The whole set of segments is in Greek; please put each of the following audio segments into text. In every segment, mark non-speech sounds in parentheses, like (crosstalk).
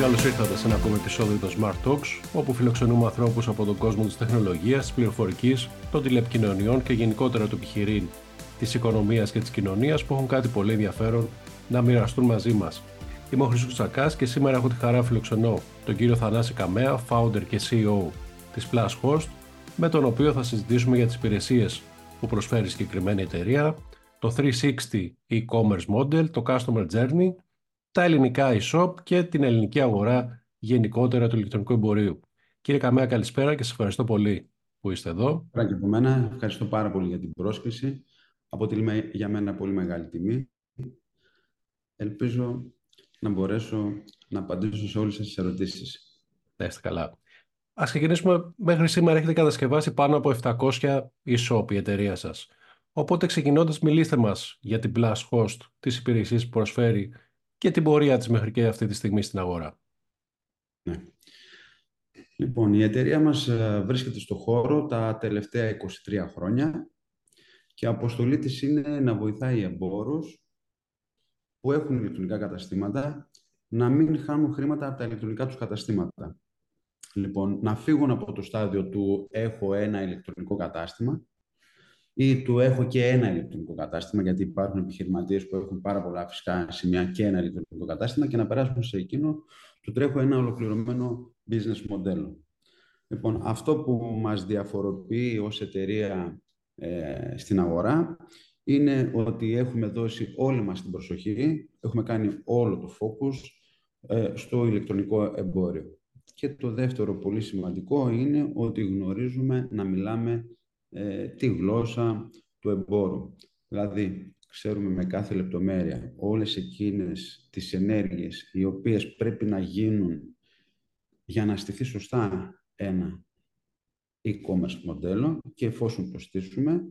καλησπέρα και καλώς ήρθατε σε ένα ακόμη επεισόδιο των Smart Talks, όπου φιλοξενούμε ανθρώπους από τον κόσμο της τεχνολογίας, της πληροφορικής, των τηλεπικοινωνιών και γενικότερα του επιχειρήν, της οικονομίας και της κοινωνίας που έχουν κάτι πολύ ενδιαφέρον να μοιραστούν μαζί μας. Είμαι ο Χρυσούς Τσακάς και σήμερα έχω τη χαρά φιλοξενώ τον κύριο Θανάση Καμέα, founder και CEO της Plus Host, με τον οποίο θα συζητήσουμε για τις υπηρεσίες που προσφέρει η συγκεκριμένη εταιρεία, το 360 e-commerce model, το customer journey τα ελληνικά e-shop και την ελληνική αγορά γενικότερα του ηλεκτρονικού εμπορίου. Κύριε Καμέα, καλησπέρα και σας ευχαριστώ πολύ που είστε εδώ. Πράγματι από μένα, ευχαριστώ πάρα πολύ για την πρόσκληση. Αποτελεί για μένα πολύ μεγάλη τιμή. Ελπίζω να μπορέσω να απαντήσω σε όλες τις ερωτήσεις. Να είστε καλά. Ας ξεκινήσουμε. Μέχρι σήμερα έχετε κατασκευάσει πάνω από 700 e-shop η εταιρεία σας. Οπότε ξεκινώντας μιλήστε μας για την Plus Host, τις υπηρεσίες που προσφέρει και την πορεία της μέχρι και αυτή τη στιγμή στην αγορά. Ναι. Λοιπόν, η εταιρεία μας ε, βρίσκεται στο χώρο τα τελευταία 23 χρόνια και η αποστολή της είναι να βοηθάει εμπόρους που έχουν ηλεκτρονικά καταστήματα να μην χάνουν χρήματα από τα ηλεκτρονικά τους καταστήματα. Λοιπόν, να φύγουν από το στάδιο του έχω ένα ηλεκτρονικό κατάστημα ή του έχω και ένα ηλεκτρονικό κατάστημα, γιατί υπάρχουν επιχειρηματίες που έχουν πάρα πολλά φυσικά σημεία και ένα ηλεκτρονικό κατάστημα και να περάσουν σε εκείνο του τρέχω ένα ολοκληρωμένο business μοντέλο. Λοιπόν, αυτό που μας διαφοροποιεί ως εταιρεία ε, στην αγορά είναι ότι έχουμε δώσει όλη μας την προσοχή, έχουμε κάνει όλο το focus ε, στο ηλεκτρονικό εμπόριο. Και το δεύτερο πολύ σημαντικό είναι ότι γνωρίζουμε να μιλάμε ε, τη γλώσσα του εμπόρου. Δηλαδή, ξέρουμε με κάθε λεπτομέρεια όλες εκείνες τις ενέργειες οι οποίες πρέπει να γίνουν για να στηθεί σωστά ένα e-commerce μοντέλο και εφόσον το στήσουμε,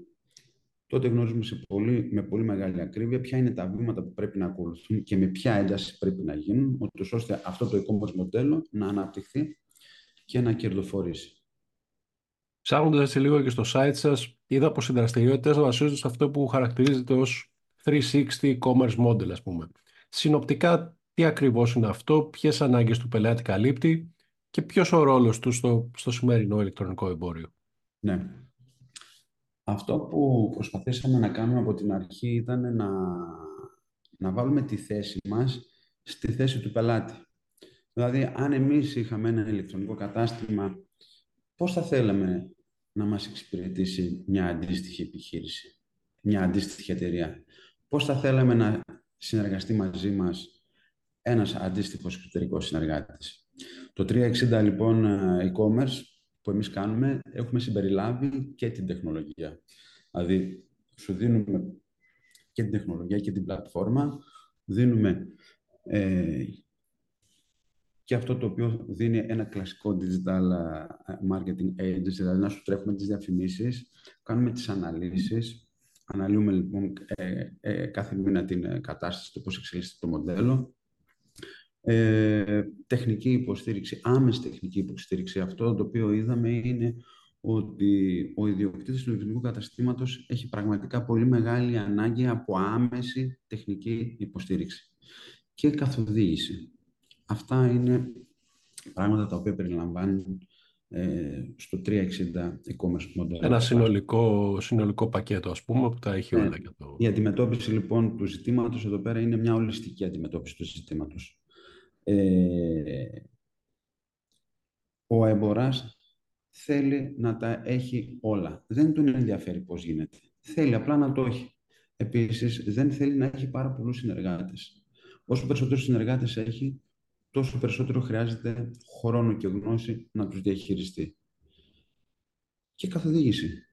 τότε γνωρίζουμε σε πολύ, με πολύ μεγάλη ακρίβεια ποια είναι τα βήματα που πρέπει να ακολουθούν και με ποια ένταση πρέπει να γίνουν, ώστε αυτό το e-commerce μοντέλο να αναπτυχθεί και να κερδοφορήσει. Ψάχνοντας έτσι λίγο και στο site σας, είδα πως οι δραστηριότητες βασίζονται σε αυτό που χαρακτηρίζεται ως 360 e-commerce model, ας πούμε. Συνοπτικά, τι ακριβώς είναι αυτό, ποιες ανάγκες του πελάτη καλύπτει και ποιος ο ρόλος του στο, στο σημερινό ηλεκτρονικό εμπόριο. Ναι. Αυτό που προσπαθήσαμε να κάνουμε από την αρχή ήταν να, να βάλουμε τη θέση μας στη θέση του πελάτη. Δηλαδή, αν εμείς είχαμε ένα ηλεκτρονικό κατάστημα, πώς θα θέλαμε να μας εξυπηρετήσει μια αντίστοιχη επιχείρηση, μια αντίστοιχη εταιρεία. Πώς θα θέλαμε να συνεργαστεί μαζί μας ένας αντίστοιχος εξωτερικός συνεργάτης. Το 360 λοιπόν e-commerce που εμείς κάνουμε έχουμε συμπεριλάβει και την τεχνολογία. Δηλαδή σου δίνουμε και την τεχνολογία και την πλατφόρμα, δίνουμε ε, και αυτό το οποίο δίνει ένα κλασικό digital ε, marketing agency, δηλαδή να σου τρέχουμε τις διαφημίσεις, κάνουμε τις αναλύσεις, αναλύουμε λοιπόν ε, ε, κάθε μήνα την κατάσταση, το πώς εξελίσσεται το μοντέλο, ε, τεχνική υποστήριξη, άμεση τεχνική υποστήριξη. Αυτό το οποίο είδαμε είναι ότι ο ιδιοκτήτης του ηλεκτρονικού καταστήματος έχει πραγματικά πολύ μεγάλη ανάγκη από άμεση τεχνική υποστήριξη και καθοδήγηση. Αυτά είναι πράγματα τα οποία περιλαμβάνουν ε, στο 360 e-commerce model. Ένα συνολικό, συνολικό πακέτο, ας πούμε, που τα έχει όλα. Ε, το... Η αντιμετώπιση, λοιπόν, του ζητήματος εδώ πέρα είναι μια ολιστική αντιμετώπιση του ζητήματος. Ε, ο εμποράς θέλει να τα έχει όλα. Δεν τον ενδιαφέρει πώς γίνεται. Θέλει απλά να το έχει. Επίσης, δεν θέλει να έχει πάρα πολλούς συνεργάτες. Όσο περισσότερους συνεργάτες έχει, τόσο περισσότερο χρειάζεται χρόνο και γνώση να τους διαχειριστεί. Και καθοδήγηση.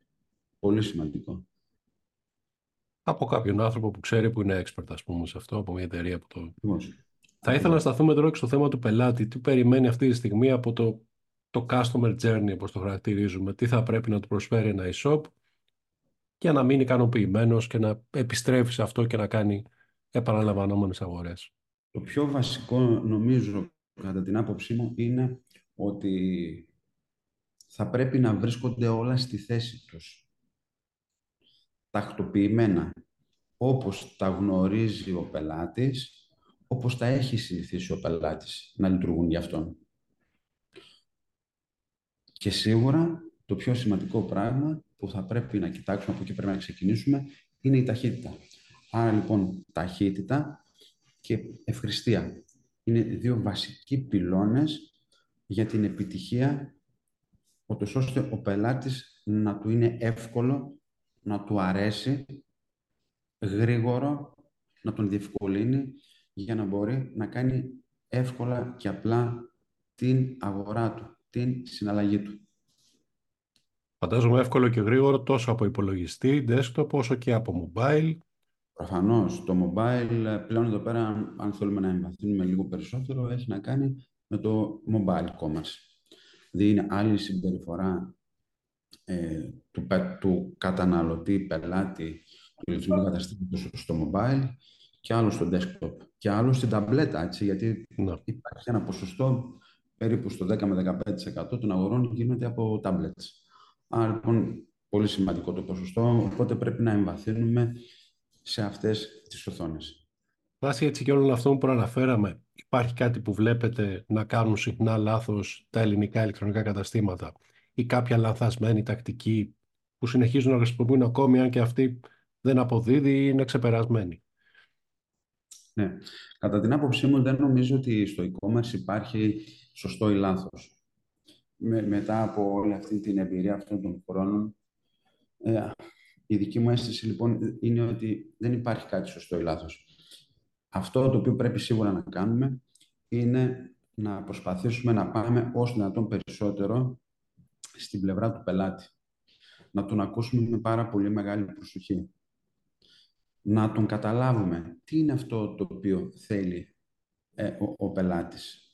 Πολύ σημαντικό. Από κάποιον άνθρωπο που ξέρει που είναι expert, ας πούμε, σε αυτό, από μια εταιρεία που το... Θα ήθελα να σταθούμε τώρα και στο θέμα του πελάτη. Τι περιμένει αυτή τη στιγμή από το, το customer journey, όπως το χαρακτηρίζουμε; Τι θα πρέπει να του προσφέρει ένα e-shop για να μείνει ικανοποιημένος και να επιστρέφει σε αυτό και να κάνει επαναλαμβανόμενες αγορές; Το πιο βασικό, νομίζω, κατά την άποψή μου, είναι ότι θα πρέπει να βρίσκονται όλα στη θέση τους. Τακτοποιημένα, όπως τα γνωρίζει ο πελάτης, όπως τα έχει συνηθίσει ο πελάτης να λειτουργούν για αυτόν. Και σίγουρα το πιο σημαντικό πράγμα που θα πρέπει να κοιτάξουμε, από εκεί πρέπει να ξεκινήσουμε, είναι η ταχύτητα. Άρα λοιπόν ταχύτητα και ευχρηστία είναι δύο βασικοί πυλώνες για την επιτυχία, ώστε ο πελάτης να του είναι εύκολο, να του αρέσει, γρήγορο, να τον διευκολύνει για να μπορεί να κάνει εύκολα και απλά την αγορά του, την συναλλαγή του. Φαντάζομαι εύκολο και γρήγορο τόσο από υπολογιστή, desktop, όσο και από mobile. Προφανώς. Το mobile πλέον εδώ πέρα, αν θέλουμε να εμβαθύνουμε λίγο περισσότερο, έχει να κάνει με το mobile commerce. Δηλαδή είναι άλλη συμπεριφορά ε, του, του καταναλωτή, πελάτη του ηλεκτρονικού καταστήματος στο mobile και άλλο στο desktop και άλλο στην ταμπλέτα, έτσι, γιατί ναι. υπάρχει ένα ποσοστό περίπου στο 10 με 15% των αγορών γίνεται από tablets. Άρα λοιπόν πολύ σημαντικό το ποσοστό, οπότε πρέπει να εμβαθύνουμε σε αυτές τις οθόνες. Βάσει έτσι και όλων αυτών που προαναφέραμε, υπάρχει κάτι που βλέπετε να κάνουν συχνά λάθος τα ελληνικά ηλεκτρονικά καταστήματα ή κάποια λανθασμένη τακτική που συνεχίζουν να χρησιμοποιούν ακόμη αν και αυτή δεν αποδίδει ή είναι ξεπερασμένη; Ναι. Κατά την άποψή μου δεν νομίζω ότι στο e-commerce υπάρχει σωστό ή λάθος. Με, μετά από όλη αυτή την εμπειρία αυτών των χρόνων, ε, η δική μου αίσθηση λοιπόν είναι ότι δεν υπάρχει κάτι σωστό ή λάθος. Αυτό το οποίο πρέπει σίγουρα να κάνουμε είναι να προσπαθήσουμε να πάμε όσο δυνατόν περισσότερο στην πλευρά του πελάτη. Να τον ακούσουμε με πάρα πολύ μεγάλη προσοχή. Να τον καταλάβουμε τι είναι αυτό το οποίο θέλει ε, ο, ο πελάτης.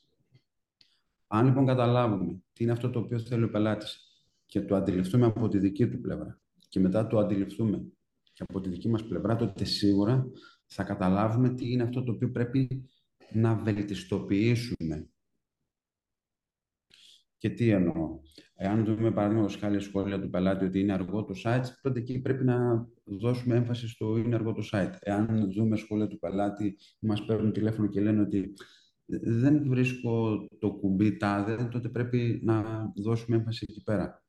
Αν λοιπόν καταλάβουμε τι είναι αυτό το οποίο θέλει ο πελάτης και το αντιληφθούμε από τη δική του πλευρά και μετά το αντιληφθούμε και από τη δική μας πλευρά, τότε σίγουρα θα καταλάβουμε τι είναι αυτό το οποίο πρέπει να βελτιστοποιήσουμε. Και τι εννοώ. Εάν δούμε παραδείγματο χάρη σχόλια του πελάτη ότι είναι αργό το site, τότε εκεί πρέπει να δώσουμε έμφαση στο είναι αργό το site. Εάν δούμε σχόλια του πελάτη, μας παίρνουν τηλέφωνο και λένε ότι δεν βρίσκω το κουμπί τάδε, τότε πρέπει να δώσουμε έμφαση εκεί πέρα.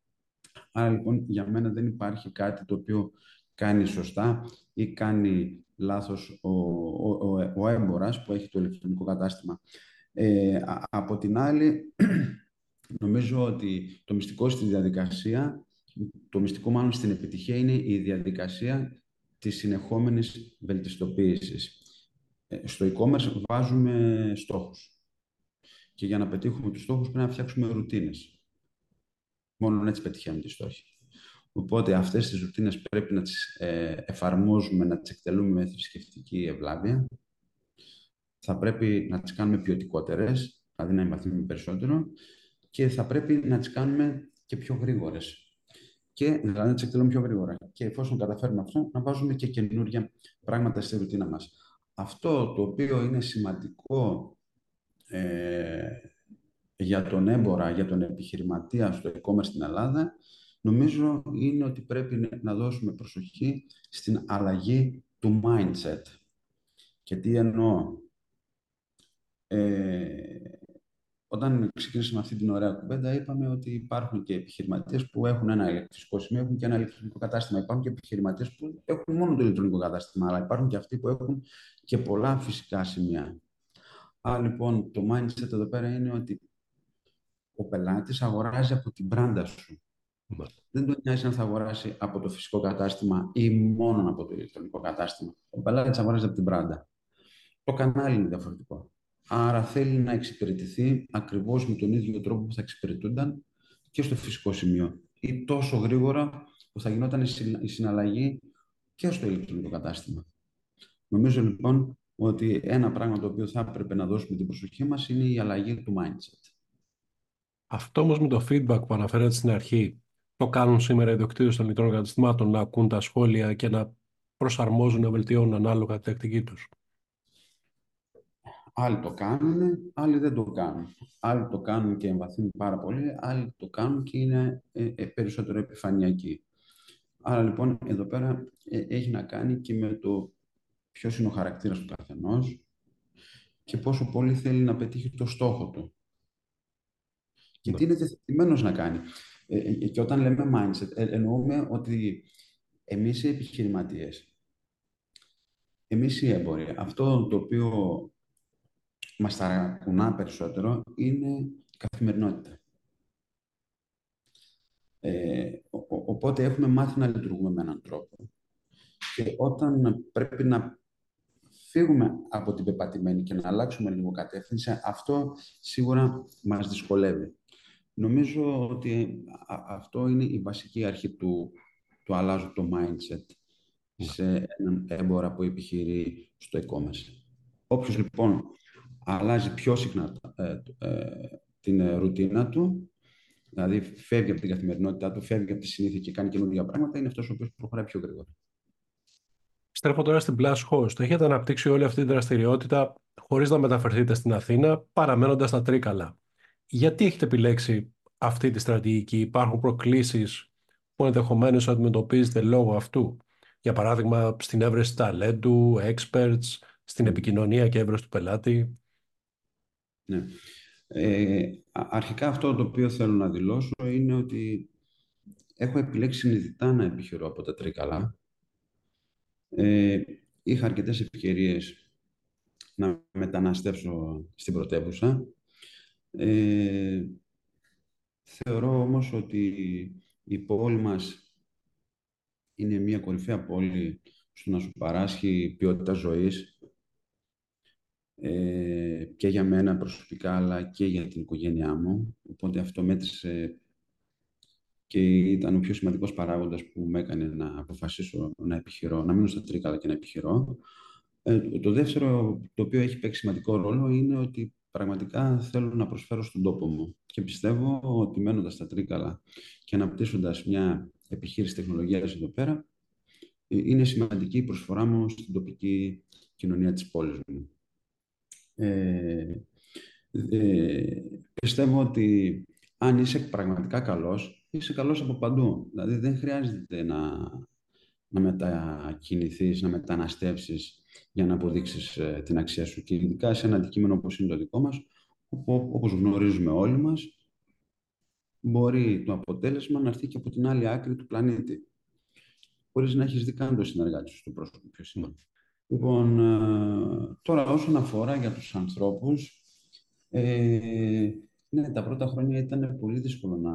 Άρα λοιπόν για μένα δεν υπάρχει κάτι το οποίο κάνει σωστά ή κάνει λάθος ο, ο, ο, ο έμπορας που έχει το ηλεκτρονικό κατάστημα. Ε, από την άλλη, (clears throat) νομίζω ότι το μυστικό στη διαδικασία, το μυστικό μάλλον στην επιτυχία είναι η διαδικασία της συνεχόμενης βελτιστοποίησης. Ε, στο e-commerce βάζουμε στόχους. Και για να πετύχουμε τους στόχους πρέπει να φτιάξουμε ρουτίνες. Μόνο έτσι πετυχαίνουμε τη στόχη. Οπότε αυτές τις ρουτίνες πρέπει να τις ε, εφαρμόζουμε, να τις εκτελούμε με θρησκευτική ευλάβεια. Θα πρέπει να τις κάνουμε ποιοτικότερες, δηλαδή να εμβαθύνουμε περισσότερο και θα πρέπει να τις κάνουμε και πιο γρήγορες. Και δηλαδή να τις εκτελούμε πιο γρήγορα. Και εφόσον καταφέρουμε αυτό, να βάζουμε και καινούργια πράγματα στη ρουτίνα μας. Αυτό το οποίο είναι σημαντικό ε, για τον έμπορα, για τον επιχειρηματία στο e-commerce στην Ελλάδα, νομίζω είναι ότι πρέπει να δώσουμε προσοχή στην αλλαγή του mindset. Και τι εννοώ. Ε, όταν ξεκινήσαμε αυτή την ωραία κουβέντα, είπαμε ότι υπάρχουν και επιχειρηματίες που έχουν ένα ηλεκτρικό σημείο, έχουν και ένα ηλεκτρονικό κατάστημα. Υπάρχουν και επιχειρηματίες που έχουν μόνο το ηλεκτρονικό κατάστημα, αλλά υπάρχουν και αυτοί που έχουν και πολλά φυσικά σημεία. Άρα λοιπόν το mindset εδώ πέρα είναι ότι ο πελάτης αγοράζει από την πράντα σου. Δεν τον νοιάζει αν θα αγοράσει από το φυσικό κατάστημα ή μόνο από το ηλεκτρονικό κατάστημα. Ο πελάτης αγοράζει από την πράντα. Το κανάλι είναι διαφορετικό. Άρα θέλει να εξυπηρετηθεί ακριβώς με τον ίδιο τρόπο που θα εξυπηρετούνταν και στο φυσικό σημείο. Ή τόσο γρήγορα που θα γινόταν η συναλλαγή και στο ηλεκτρονικό κατάστημα. Νομίζω λοιπόν ότι ένα πράγμα το οποίο θα έπρεπε να δώσουμε την προσοχή μας είναι η αλλαγή του mindset. Αυτό όμως με το feedback που αναφέρατε στην αρχή, το κάνουν σήμερα οι διοκτήτες των λιτρών καταστημάτων να ακούν τα σχόλια και να προσαρμόζουν, να βελτιώνουν ανάλογα τη τακτική τους. Άλλοι το κάνουν, άλλοι δεν το κάνουν. Άλλοι το κάνουν και εμβαθύνουν πάρα πολύ, άλλοι το κάνουν και είναι ε, ε, περισσότερο επιφανειακοί. Άρα λοιπόν εδώ πέρα ε, έχει να κάνει και με το ποιος είναι ο χαρακτήρας του καθενός, και πόσο πολύ θέλει να πετύχει το στόχο του. Και Ναι. τι είναι διαθετημένος να κάνει. Ε, ε, και όταν λέμε mindset, ε, εννοούμε ότι εμείς οι επιχειρηματίες, εμείς οι έμποροι, αυτό το οποίο μας ταρακουνά περισσότερο είναι η καθημερινότητα. Ε, ο- ο- οπότε έχουμε μάθει να λειτουργούμε με έναν τρόπο. Και όταν πρέπει να φύγουμε από την πεπατημένη και να αλλάξουμε λίγο κατεύθυνση, αυτό σίγουρα μας δυσκολεύει. Νομίζω ότι α- αυτό είναι η βασική αρχή του, του αλλάζω το mindset σε έναν έμπορα που επιχειρεί στο e-commerce. Όποιος λοιπόν αλλάζει πιο συχνά ε, ε, την ε, ρουτίνα του, δηλαδή φεύγει από την καθημερινότητά του, φεύγει από τη συνήθεια και κάνει καινούργια πράγματα, είναι αυτός ο οποίος προχωράει πιο γρήγορα. Στρέφω τώρα στην Plus Host. Έχετε αναπτύξει όλη αυτή τη δραστηριότητα χωρίς να μεταφερθείτε στην Αθήνα, παραμένοντας στα Τρίκαλα. Γιατί έχετε επιλέξει αυτή τη στρατηγική, υπάρχουν προκλήσεις που ενδεχομένως αντιμετωπίζετε λόγω αυτού; Για παράδειγμα, στην έβρεση ταλέντου, experts, στην επικοινωνία και έβρεση του πελάτη; Ναι. Ε, α- αρχικά αυτό το οποίο θέλω να δηλώσω είναι ότι έχω επιλέξει συνειδητά να επιχειρώ από τα Τρίκαλα. Ε, είχα αρκετές ευκαιρίες να μεταναστεύσω στην πρωτεύουσα. Ε, θεωρώ όμως ότι η πόλη μας είναι μια κορυφαία πόλη στο να σου παράσχει ποιότητα ζωής ε, και για μένα προσωπικά αλλά και για την οικογένειά μου. Οπότε αυτό μέτρησε και ήταν ο πιο σημαντικός παράγοντας που με έκανε να αποφασίσω να επιχειρώ, να μείνω στα Τρίκαλα και να επιχειρώ. Ε, το δεύτερο, το οποίο έχει παίξει σημαντικό ρόλο, είναι ότι πραγματικά θέλω να προσφέρω στον τόπο μου. Και πιστεύω ότι μένοντας στα Τρίκαλα και αναπτύσσοντας μια επιχείρηση τεχνολογίας εδώ πέρα, ε, είναι σημαντική η προσφορά μου στην τοπική κοινωνία της πόλης μου. Ε, ε, πιστεύω ότι αν είσαι πραγματικά καλός, είσαι καλός από παντού. Δηλαδή δεν χρειάζεται να, να μετακινηθείς, να μεταναστεύσεις για να αποδείξεις ε, την αξία σου. Και ειδικά σε ένα αντικείμενο όπως είναι το δικό μας, όπου, όπως γνωρίζουμε όλοι μας, μπορεί το αποτέλεσμα να έρθει και από την άλλη άκρη του πλανήτη. Χωρίς να έχεις δει καν το συνεργάτη σου στο πρόσωπο ποιος είναι. Λοιπόν, ε, τώρα όσον αφορά για τους ανθρώπους, ε, ναι, τα πρώτα χρόνια ήταν πολύ δύσκολο να,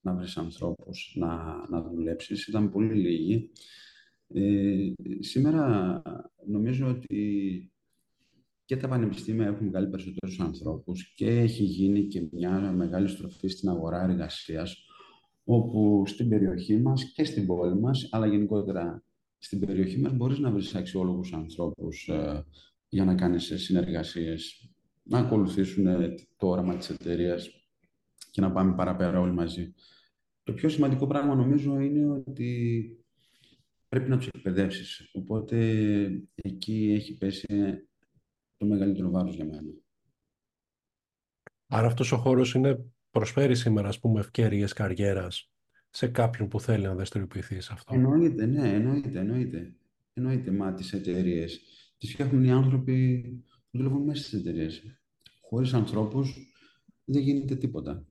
να βρεις ανθρώπους να, να δουλέψεις. Ήταν πολύ λίγοι. Ε, σήμερα νομίζω ότι και τα πανεπιστήμια έχουν βγάλει περισσότερους ανθρώπους και έχει γίνει και μια μεγάλη στροφή στην αγορά εργασίας όπου στην περιοχή μας και στην πόλη μας, αλλά γενικότερα στην περιοχή μας μπορείς να βρεις αξιόλογους ανθρώπους ε, για να κάνεις συνεργασίες, να ακολουθήσουν ε, το όραμα της εταιρείας και να πάμε παραπέρα όλοι μαζί. Το πιο σημαντικό πράγμα νομίζω είναι ότι πρέπει να τους εκπαιδεύσεις. Οπότε εκεί έχει πέσει το μεγαλύτερο βάρος για μένα. Άρα αυτός ο χώρος είναι, προσφέρει σήμερα, ας πούμε, ευκαιρίες καριέρας σε κάποιον που θέλει να δραστηριοποιηθεί σε αυτό; Εννοείται, ναι, εννοείται, εννοείται. Εννοείται, μα τις εταιρείες τις φτιάχνουν οι άνθρωποι που δουλεύουν μέσα στις εταιρείες. Χωρίς ανθρώπους δεν γίνεται τίποτα.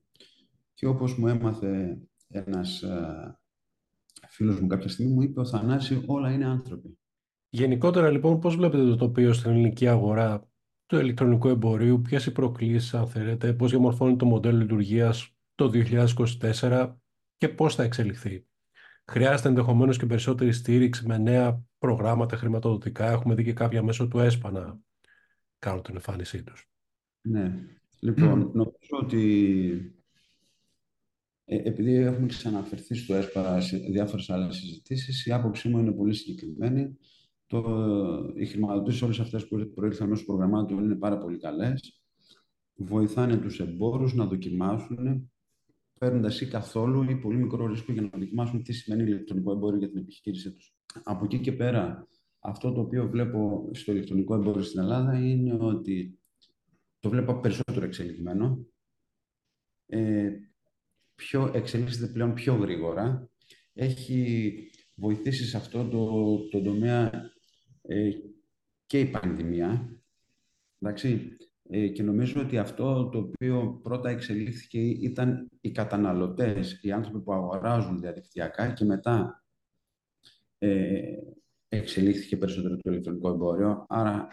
Και όπως μου έμαθε ένας α, φίλος μου κάποια στιγμή, μου είπε ο Θανάση, όλα είναι άνθρωποι. Γενικότερα, λοιπόν, πώς βλέπετε το τοπίο στην ελληνική αγορά του ηλεκτρονικού εμπορίου, ποιες οι προκλήσεις, αν θέλετε, πώς διαμορφώνει το μοντέλο λειτουργίας το 2024 και πώς θα εξελιχθεί. Χρειάζεται ενδεχομένως και περισσότερη στήριξη με νέα προγράμματα χρηματοδοτικά. Έχουμε δει και κάποια μέσω του ΕΣΠΑ να κάνουν την εμφάνισή τους. Ναι. Λοιπόν, (clears throat) νομίζω ότι ε, επειδή έχουμε ξαναφερθεί στο ΕΣΠΑ σε διάφορες άλλες συζητήσεις, η άποψή μου είναι πολύ συγκεκριμένη. Το, οι χρηματοδοτήσεις όλες αυτές που προήλθαν μέσω προγραμμάτων είναι πάρα πολύ καλές. Βοηθάνε τους εμπόρους να δοκιμάσουν, παίρνοντας ή καθόλου ή πολύ μικρό ρίσκο για να δοκιμάσουν τι σημαίνει ηλεκτρονικό εμπόριο για την επιχείρησή τους. Από εκεί και πέρα, αυτό το οποίο βλέπω στο ηλεκτρονικό εμπόριο στην Ελλάδα είναι ότι το βλέπω περισσότερο εξελιγμένο. Ε, πιο, εξελίσσεται πλέον πιο γρήγορα. Έχει βοηθήσει σε αυτό το, το τομέα ε, και η πανδημία. Εντάξει. Ε, και νομίζω ότι αυτό το οποίο πρώτα εξελίχθηκε ήταν οι καταναλωτές, οι άνθρωποι που αγοράζουν διαδικτυακά και μετά ε, εξελίχθηκε περισσότερο το ηλεκτρονικό εμπόριο. Άρα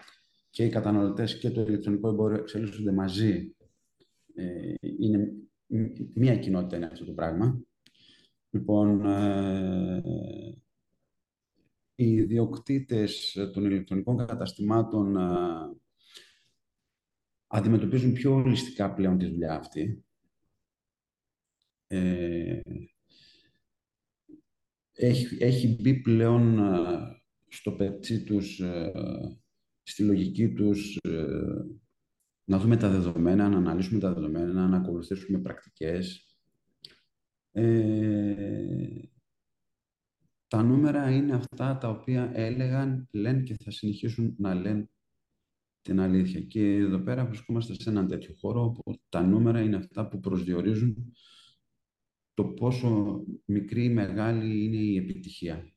και οι καταναλωτές και το ηλεκτρονικό εμπόριο εξελίσσονται μαζί. Ε, είναι μία κοινότητα είναι αυτό το πράγμα. Λοιπόν, ε, οι ιδιοκτήτες των ηλεκτρονικών καταστημάτων ε, αντιμετωπίζουν πιο ολιστικά πλέον τη δουλειά αυτή. Ε, έχει, έχει μπει πλέον ε, στο πετσί τους, ε, στη λογική τους, να δούμε τα δεδομένα, να αναλύσουμε τα δεδομένα, να ακολουθήσουμε πρακτικές. τα νούμερα είναι αυτά τα οποία έλεγαν, λένε και θα συνεχίσουν να λένε την αλήθεια. Και εδώ πέρα βρισκόμαστε σε έναν τέτοιο χώρο όπου τα νούμερα είναι αυτά που προσδιορίζουν το πόσο μικρή ή μεγάλη είναι η επιτυχία.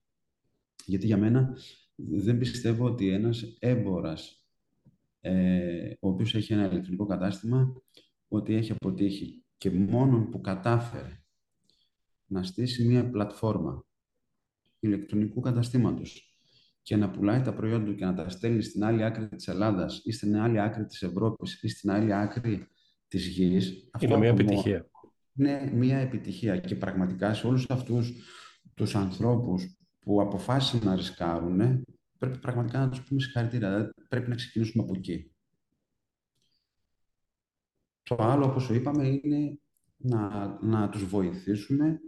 Γιατί για μένα δεν πιστεύω ότι ένας έμπορας ε, ο οποίος έχει ένα ηλεκτρονικό κατάστημα ότι έχει αποτύχει και μόνο που κατάφερε να στήσει μια πλατφόρμα ηλεκτρονικού καταστήματος και να πουλάει τα προϊόντα του και να τα στέλνει στην άλλη άκρη της Ελλάδας ή στην άλλη άκρη της Ευρώπης ή στην άλλη άκρη της γης. Είναι μια επιτυχία. Είναι μια επιτυχία και πραγματικά σε όλους αυτούς τους ανθρώπους που αποφάσισαν να ρισκάρουν, πρέπει πραγματικά να τους πούμε συγχαρητήρια. Δηλαδή, πρέπει να ξεκινήσουμε από εκεί. Το άλλο, όπως είπαμε, είναι να, να τους βοηθήσουμε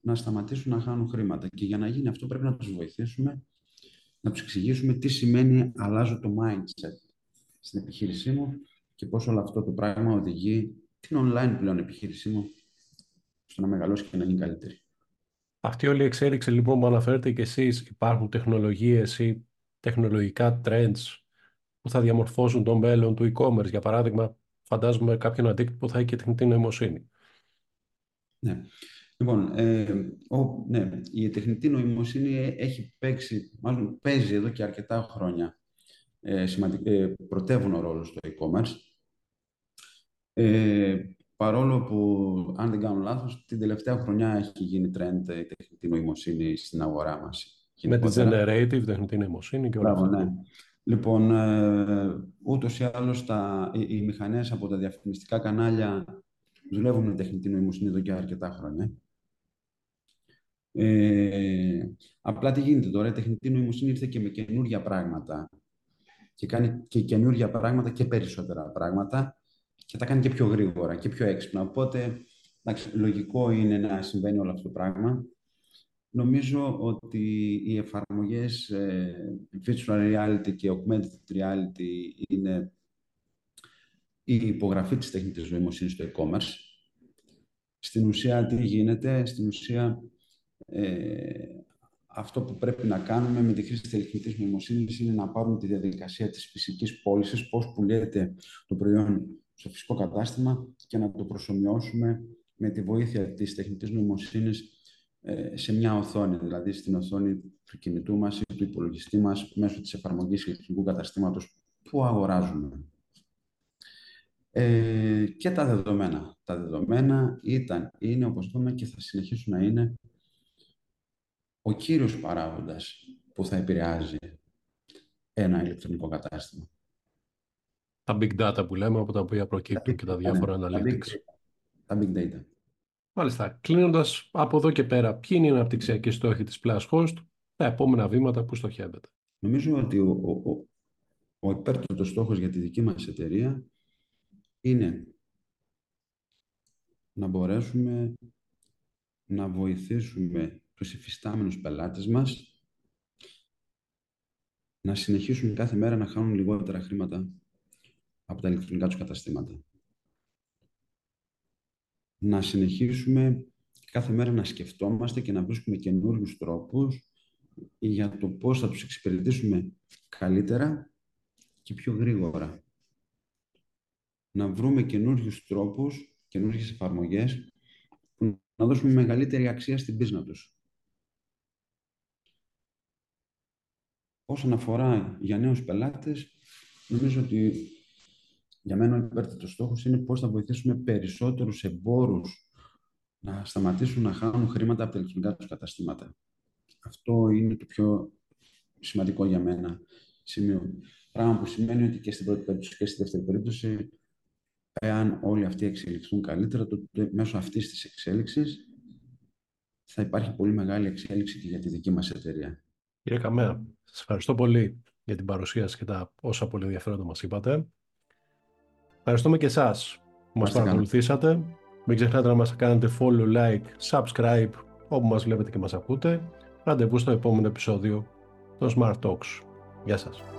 να σταματήσουν να χάνουν χρήματα. Και για να γίνει αυτό πρέπει να τους βοηθήσουμε να τους εξηγήσουμε τι σημαίνει αλλάζω το mindset στην επιχείρησή μου και πώς όλο αυτό το πράγμα οδηγεί την online πλέον επιχείρησή μου στο να μεγαλώσει και να γίνει καλύτερη. Αυτή όλη η εξέλιξη λοιπόν που αναφέρετε και εσείς, υπάρχουν τεχνολογίες ή τεχνολογικά trends που θα διαμορφώσουν το μέλλον του e-commerce; Για παράδειγμα, φαντάζομαι κάποιον αντίκτυπο που θα έχει και τεχνητή νοημοσύνη. Ναι. Λοιπόν, ε, ο, ναι, η τεχνητή νοημοσύνη έχει παίξει, μάλλον παίζει εδώ και αρκετά χρόνια ε, ε, πρωτεύουν ρόλο στο e-commerce. Ε, παρόλο που, αν δεν κάνω λάθος, την τελευταία χρονιά έχει γίνει trend η τεχνητή νοημοσύνη στην αγορά μας. Με τη generative τεχνητή νοημοσύνη και όλα αυτά. Ναι. Λοιπόν, ε, ούτως ή άλλως τα, οι, οι μηχανές από τα διαφημιστικά κανάλια δουλεύουν με τεχνητή νοημοσύνη εδώ και αρκετά χρόνια. Ε, απλά τι γίνεται τώρα, η τεχνητή νοημοσύνη ήρθε και με καινούργια πράγματα και κάνει και καινούργια πράγματα και περισσότερα πράγματα και τα κάνει και πιο γρήγορα και πιο έξυπνα. Οπότε, εντάξει, λογικό είναι να συμβαίνει όλο αυτό το πράγμα. Νομίζω ότι οι εφαρμογές ε, virtual reality και augmented reality είναι η υπογραφή της τεχνητής νοημοσύνης στο e-commerce. Στην ουσία τι γίνεται, στην ουσία ε, αυτό που πρέπει να κάνουμε με τη χρήση της τεχνητής νοημοσύνης είναι να πάρουμε τη διαδικασία της φυσικής πώλησης, πώς πουλιέται το προϊόν στο φυσικό κατάστημα και να το προσωμιώσουμε με τη βοήθεια της τεχνητής νοημοσύνης ε, σε μια οθόνη, δηλαδή στην οθόνη του κινητού μας ή του υπολογιστή μας μέσω της εφαρμογής ηλεκτρικού καταστήματος που αγοράζουμε. Ε, και τα δεδομένα. Τα δεδομένα ήταν, είναι, όπως είπαμε, και θα συνεχίσουν να είναι ο κύριος παράγοντας που θα επηρεάζει ένα ηλεκτρονικό κατάστημα. Τα big data που λέμε, από τα οποία προκύπτουν και τα διάφορα ναι, analytics. Τα big, data. Μάλιστα. Κλείνοντας από εδώ και πέρα, ποιοι είναι οι αναπτυξιακοί στόχοι της Plus Host, τα επόμενα βήματα που στοχεύετε. Νομίζω ότι ο, ο, ο, ο στόχος για τη δική μας εταιρεία είναι να μπορέσουμε να βοηθήσουμε τους υφιστάμενους πελάτες μας να συνεχίσουν κάθε μέρα να χάνουν λιγότερα χρήματα από τα ηλεκτρονικά τους καταστήματα. Να συνεχίσουμε κάθε μέρα να σκεφτόμαστε και να βρίσκουμε καινούριους τρόπους για το πώς θα τους εξυπηρετήσουμε καλύτερα και πιο γρήγορα. Να βρούμε καινούριους τρόπους, καινούριες εφαρμογές που να δώσουμε μεγαλύτερη αξία στην πίσνα τους. Όσον αφορά για νέους πελάτες, νομίζω ότι για μένα ο υπέρτατος στόχος είναι πώς θα βοηθήσουμε περισσότερους εμπόρους να σταματήσουν να χάνουν χρήματα από τα ηλεκτρονικά τους καταστήματα. Αυτό είναι το πιο σημαντικό για μένα σημείο. Πράγμα που σημαίνει ότι και στην πρώτη περίπτωση και στη δεύτερη περίπτωση, εάν όλοι αυτοί εξελιχθούν καλύτερα, τότε μέσω αυτής της εξέλιξης θα υπάρχει πολύ μεγάλη εξέλιξη και για τη δική μας εταιρεία. Κύριε Καμέα, σας ευχαριστώ πολύ για την παρουσίαση και τα όσα πολύ ενδιαφέροντα μας είπατε. Ευχαριστούμε και εσάς που μας παρακολουθήσατε. Μην ξεχνάτε να μας κάνετε follow, like, subscribe όπου μας βλέπετε και μας ακούτε. Ραντεβού στο επόμενο επεισόδιο των Smart Talks. Γεια σας.